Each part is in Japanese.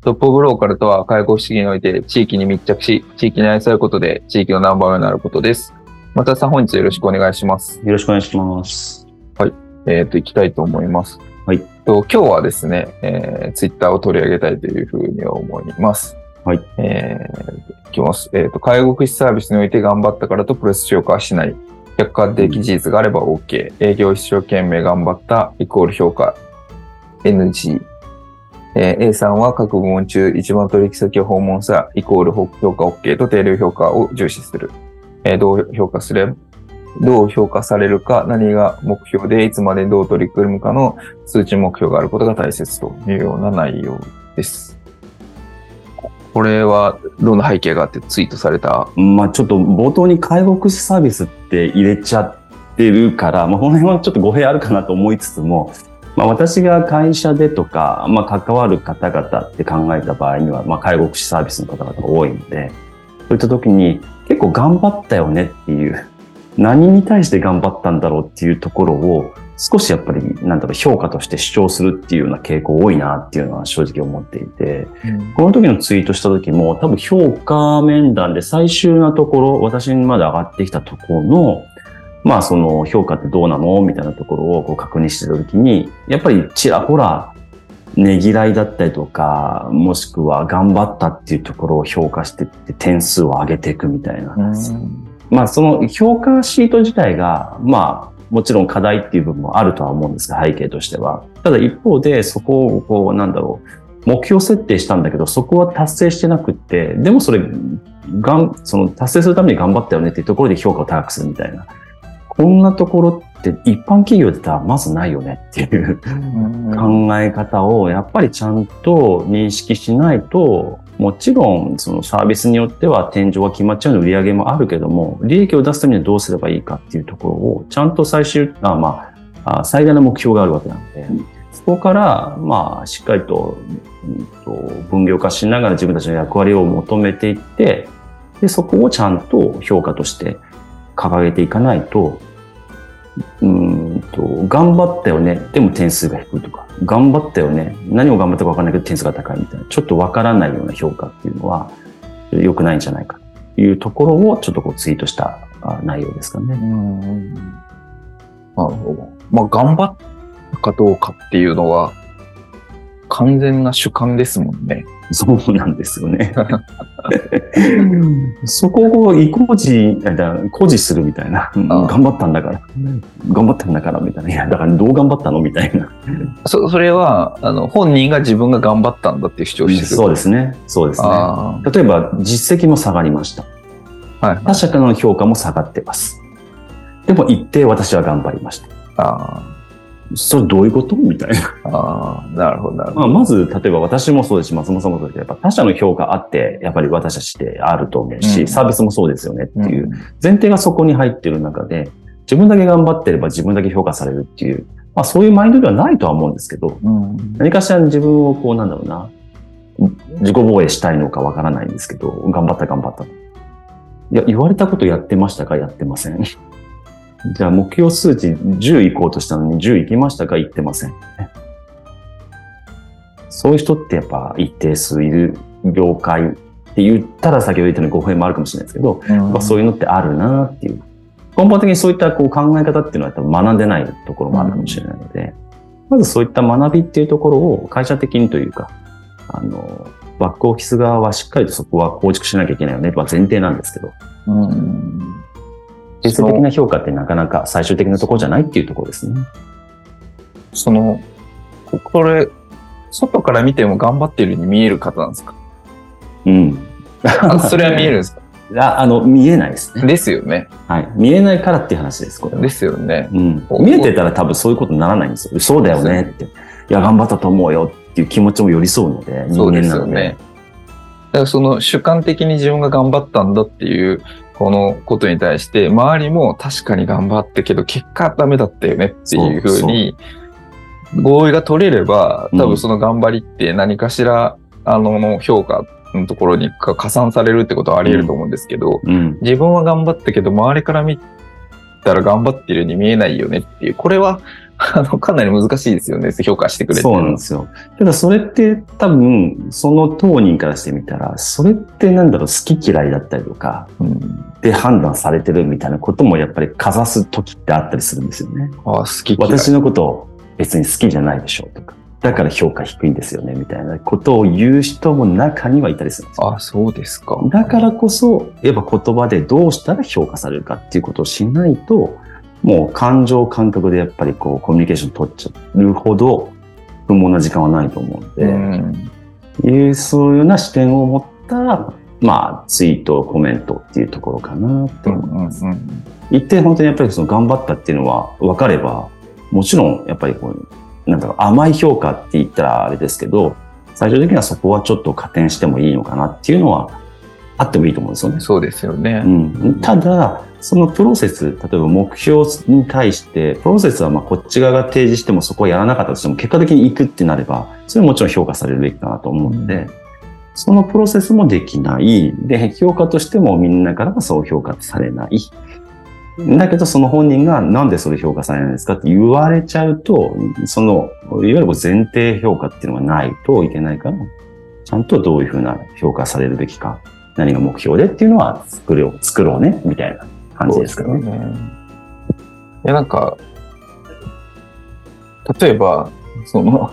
トップオブローカルとは介護福祉において地域に密着し、地域に愛されることで地域のナンバーワンになることです。またさん本日よろしくお願いします。よろしくお願いします。はい。えっ、ー、と、行きたいと思います。はい。と今日はですね、えー、ツイッターを取り上げたいというふうに思います。はい。えー、いきます。えっ、ー、と、介護福祉サービスにおいて頑張ったからとプレス評価はしない。客観的事実があれば OK。営業一生懸命頑張ったイコール評価 NG。えー、A さんは各部門中一番取引先を訪問さ、イコール評価 OK と定量評価を重視する。えー、どう評価すればどう評価されるか、何が目標でいつまでどう取り組むかの数値目標があることが大切というような内容です。これはどんな背景があってツイートされた？まあちょっと冒頭に介護福祉サービスって入れちゃってるから、まあこの辺はちょっと語弊あるかなと思いつつも、まあ、私が会社でとか、まあ、関わる方々って考えた場合には、まあ、介護福祉サービスの方々が多いので、そういった時に結構頑張ったよねっていう、何に対して頑張ったんだろうっていうところを少しやっぱり、なんだろう、評価として主張するっていうような傾向多いなっていうのは正直思っていて、うん、この時のツイートした時も多分評価面談で最終なところ、私にまで上がってきたところの、まあその評価ってどうなのみたいなところをこう確認してた時に、やっぱりちらほらねぎらいだったりとか、もしくは頑張ったっていうところを評価してって点数を上げていくみたいな。まあその評価シート自体が、まあもちろん課題っていう部分もあるとは思うんですが、背景としては。ただ一方でそこをこうなんだろう、目標設定したんだけど、そこは達成してなくって、でもそれ、がん、その達成するために頑張ったよねっていうところで評価を高くするみたいな。こんなところって一般企業でたらまずないよねっていう考え方をやっぱりちゃんと認識しないと、もちろんそのサービスによっては天井が決まっちゃうの売り上げもあるけども、利益を出すためにはどうすればいいかっていうところをちゃんと最終、あまあ、最大の目標があるわけなので、そこから、まあ、しっかりと、分業化しながら自分たちの役割を求めていって、で、そこをちゃんと評価として掲げていかないと、うんと、頑張ったよね。でも点数が低いとか。頑張ったよね。何を頑張ったか分かんないけど点数が高いみたいな。ちょっと分からないような評価っていうのは良くないんじゃないかというところをちょっとこうツイートした内容ですかね。なるほど。まあ、頑張ったかどうかっていうのは完全な主観ですもんね。そうなんですよね。そこを意固地、固辞するみたいな。頑張ったんだから。頑張ったんだからみたいな。いや、だからどう頑張ったのみたいな。そそれは、あの、本人が自分が頑張ったんだっていう主張してる。そうですね。そうですね。例えば、実績も下がりました。はい、他者からの評価も下がってます。でも一定私は頑張りました。あそれどういうこと？みたいな。ああ、なるほど、なるほど。まあ、まず、例えば私もそうですし、松本さんもそうですけど、やっぱ他者の評価あって、やっぱり私たちってあると思うし、うん、サービスもそうですよねっていう、前提がそこに入ってる中で、自分だけ頑張ってれば自分だけ評価されるっていう、まあそういうマインドではないとは思うんですけど、うん、何かしら自分をこう、なんだろうな、自己防衛したいのかわからないんですけど、頑張った頑張った。いや、言われたことやってましたか？やってません。じゃあ目標数値10行こうとしたのに10行きましたか？行ってません。そういう人ってやっぱ一定数いる業界って言ったら先ほど言ったように語弊もあるかもしれないですけど、うん、そういうのってあるなっていう。根本的にそういったこう考え方っていうのは多分学んでないところもあるかもしれないので、うん、まずそういった学びっていうところを会社的にというか、あの、バックオフィス側はしっかりとそこは構築しなきゃいけないよね、まあ、前提なんですけど、うん決定的な評価ってなかなか最終的なところじゃないっていうところですね。その、ここれ、外から見ても頑張ってるように見える方なんですか？うん。あそれは見えるんですか？ああの、見えないですね。ですよね。はい。見えないからっていう話です、これは。ですよね。うん。見えてたら多分そういうことにならないんですよ。そうだよねって。いや、頑張ったと思うよっていう気持ちも寄り添うので、人そうで間なので。すよね。だからその主観的に自分が頑張ったんだっていう、このことに対して、周りも確かに頑張ったけど、結果ダメだったよねっていうふうに、合意が取れれば、多分その頑張りって何かしら、あの、評価のところにか加算されるってことはあり得ると思うんですけど、うん。自分は頑張ったけど、周りから見たら頑張ってるように見えないよねっていう、これは、あの、かなり難しいですよね、評価してくれっていそうなんですよ。ただそれって多分、その当人からしてみたら、それってなんだろう、好き嫌いだったりとか、うんで判断されてるみたいなこともやっぱりかざす時ってあったりするんですよね。ああ、好き嫌い。私のこと別に好きじゃないでしょうとか。だから評価低いんですよね、みたいなことを言う人も中にはいたりするんですよ。あ、そうですか。だからこそ、やっぱ言葉でどうしたら評価されるかっていうことをしないと、もう感情感覚でやっぱりこうコミュニケーション取っちゃうほど不毛な時間はないと思うので、うん。いうそういうような視点を持った、まあ、ツイート、コメントっていうところかなとうんうん思います。うん。一点本当にやっぱりその頑張ったっていうのは分かれば、もちろんやっぱりこう、なんだろう、甘い評価って言ったらあれですけど、最終的にはそこはちょっと加点してもいいのかなっていうのはあってもいいと思うんですよね。そうですよね。うん、ただ、そのプロセス、例えば目標に対して、プロセスはまあこっち側が提示してもそこをやらなかったとしても、結果的に行くってなれば、それはもちろん評価されるべきかなと思うので、そのプロセスもできない。で、評価としてもみんなからはそう評価されない。だけど、その本人がなんでそれ評価されないんですかって言われちゃうと、その、いわゆる前提評価っていうのがないといけないから、ちゃんとどういうふうな評価されるべきか、何が目標でっていうのは作ろう、作ろうね、みたいな感じですかね。ね。いや、なんか、例えば、その、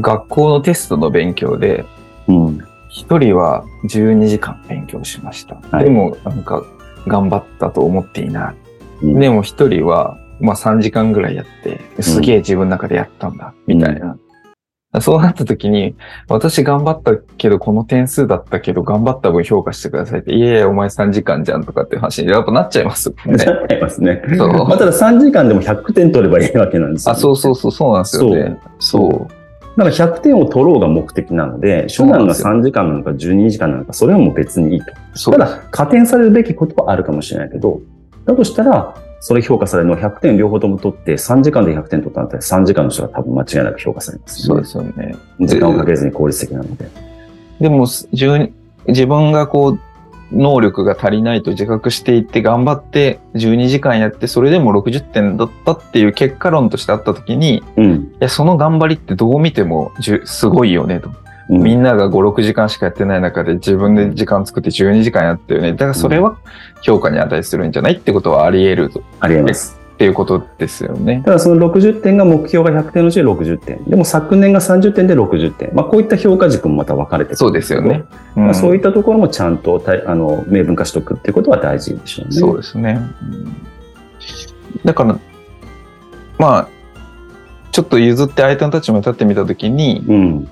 学校のテストの勉強で、うん。一人は12時間勉強しました。はいでも、なんか、頑張ったと思っていない。うんでも一人は、まあ3時間ぐらいやって、すげえ自分の中でやったんだ、みたいな。そうなった時に、私頑張ったけど、この点数だったけど、頑張った分評価してくださいって、いやいや、お前3時間じゃんとかっていう話にやっぱなっちゃいますもんね。なっちゃいますね。そうまあ、ただ3時間でも100点取ればいいわけなんですよ、あ、そうそうそう、そうなんですよね。そう。だから100点を取ろうが目的なので、手段が3時間なのか12時間なのか、それはもう別にいいと。そうただ、加点されるべきことはあるかもしれないけど、だとしたら、それ評価されるのは100点両方とも取って、3時間で100点取ったんだったら3時間の人が多分間違いなく評価されますよね、そうですよね。時間をかけずに効率的なので。でも、12自分がこう、能力が足りないと自覚していって頑張って12時間やってそれでも60点だったっていう結果論としてあった時に、いうん。や、その頑張りってどう見てもすごいよねと。うんみんなが5、6時間しかやってない中で自分で時間作って12時間やったよね。だからそれは評価に値するんじゃないってことはあり得るとありえます。っていうことですよね。ただその60点が目標が100点のうち60点。でも昨年が30点で60点。まあこういった評価軸もまた分かれてそうですよね。。うんまあ、そういったところもちゃんとあの明文化しておくっていうことは大事でしょうね。そうですね。だから、まあ、ちょっと譲って相手の立場に立ってみたときに、うん。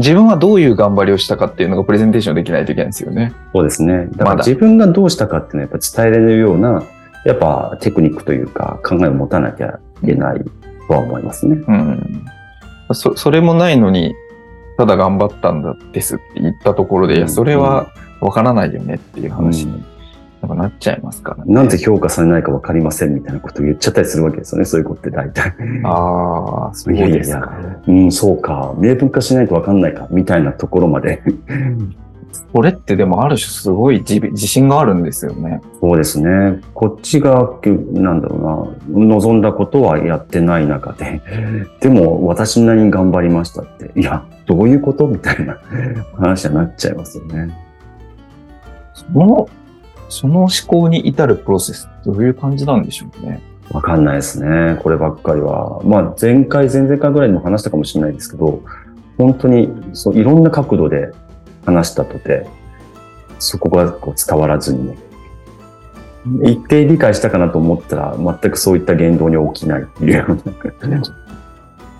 自分はどういう頑張りをしたかっていうのがプレゼンテーションできないといけないんですよね。そうですね。だから自分がどうしたかっていうのはやっぱ伝えられるような、やっぱテクニックというか考えを持たなきゃいけないとは思いますね。うん。そ、それもないのに、ただ頑張ったんだですって言ったところで、いや、それはわからないよねっていう話になんかなっちゃいますからね。なんで評価されないか分かりませんみたいなことを言っちゃったりするわけですよね。そういうことって大体。ああ、そういやいやいですか。や、うん、そうか。明文化しないと分かんないか。みたいなところまで。これってでもある種すごい自自信があるんですよね。そうですね。こっちが、なんだろうな、望んだことはやってない中で、でも私なりに頑張りましたって、いや、どういうこと？みたいな話になっちゃいますよね。その、その思考に至るプロセスどういう感じなんでしょうね。わかんないですね。こればっかりは。まあ、前回、前々回ぐらいにも話したかもしれないですけど、本当に、そう、いろんな角度で話したとて、そこがこう伝わらずにね、一定理解したかなと思ったら、全くそういった言動に起きないっていう。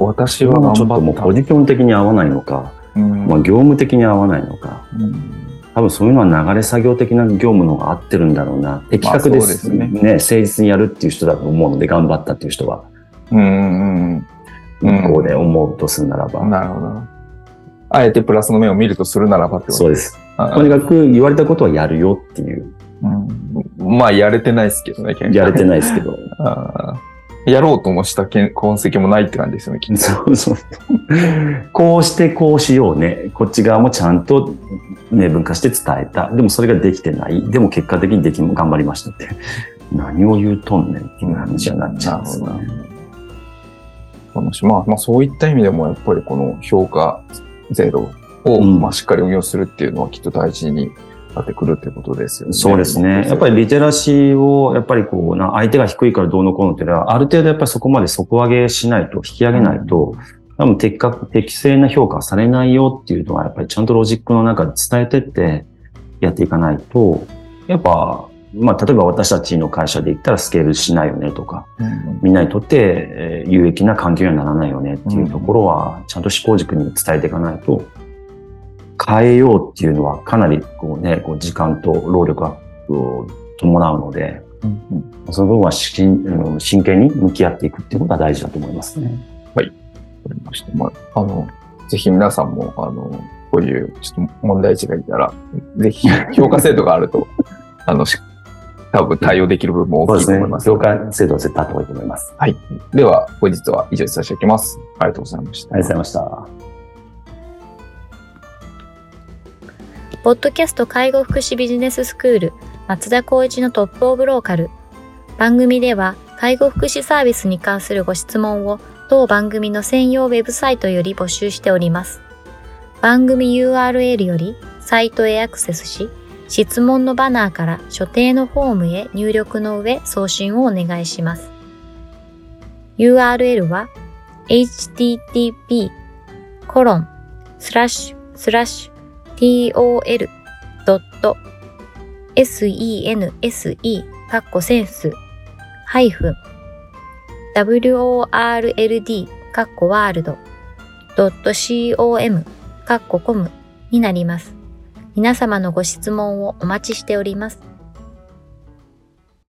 私はちょっともうポジション的に合わないのか、うんまあ、業務的に合わないのか、うん多分そういうのは流れ作業的な業務の方が合ってるんだろうな。的確ですすねね誠実にやるっていう人だと思うので、頑張ったっていう人は、うんうんうん向こうで思うとするならば。なるほど。あえてプラスの面を見るとするならばってことそうです。あとにかく言われたことはやるよっていう。うんまあ、やれてないですけどね、やれてないですけど。やろうともした痕跡もないって感じですよね、きっと。そうそう。こうしてこうしようね。こっち側もちゃんと明文化して伝えた。でもそれができてない。でも結果的にでき頑張りましたって。何を言うとんねんっていう話になっちゃうんですよね。まあ、まあ、そういった意味でも、やっぱりこの評価ゼロを、うんまあ、しっかり運用するっていうのはきっと大事になってくるってことですよね。そうですね。やっぱりリテラシーを、やっぱりこうな、相手が低いからどうのこうのっていうのは、ある程度やっぱりそこまで底上げしないと、引き上げないと、多分適格、適正な評価されないよっていうのは、やっぱりちゃんとロジックの中で伝えてって、やっていかないと、やっぱ、まあ、例えば私たちの会社で言ったらスケールしないよねとか、うん。みんなにとってえー有益な環境にはならないよねっていうところは、ちゃんと思考軸に伝えていかないと、変えようっていうのはかなりこうね、こう時間と労力アップを伴うので、うん。うんその部分は真うん真剣に向き合っていくっていうことは大事だと思いますね。わかりました。まあ、あの、ぜひ皆さんも、あの、こういうちょっと問題児がいたら、ぜひ評価制度があると、あの、し多分対応できる部分も大きいと思います。評価制度は絶対あった方がいいと思います。はい。では、本日は以上にさせていただきます。ありがとうございました。ありがとうございました。ポッドキャスト介護福祉ビジネススクール松田光一のトップオブローカル。番組では介護福祉サービスに関するご質問を当番組の専用ウェブサイトより募集しております。番組 URL よりサイトへアクセスし、質問のバナーから所定のフォームへ入力の上送信をお願いします。URL は http コロンスラッシュスラッシュ tol.sense かっこセンスハイフン world かっこワールド .com かっこコムになります。皆様のご質問をお待ちしております。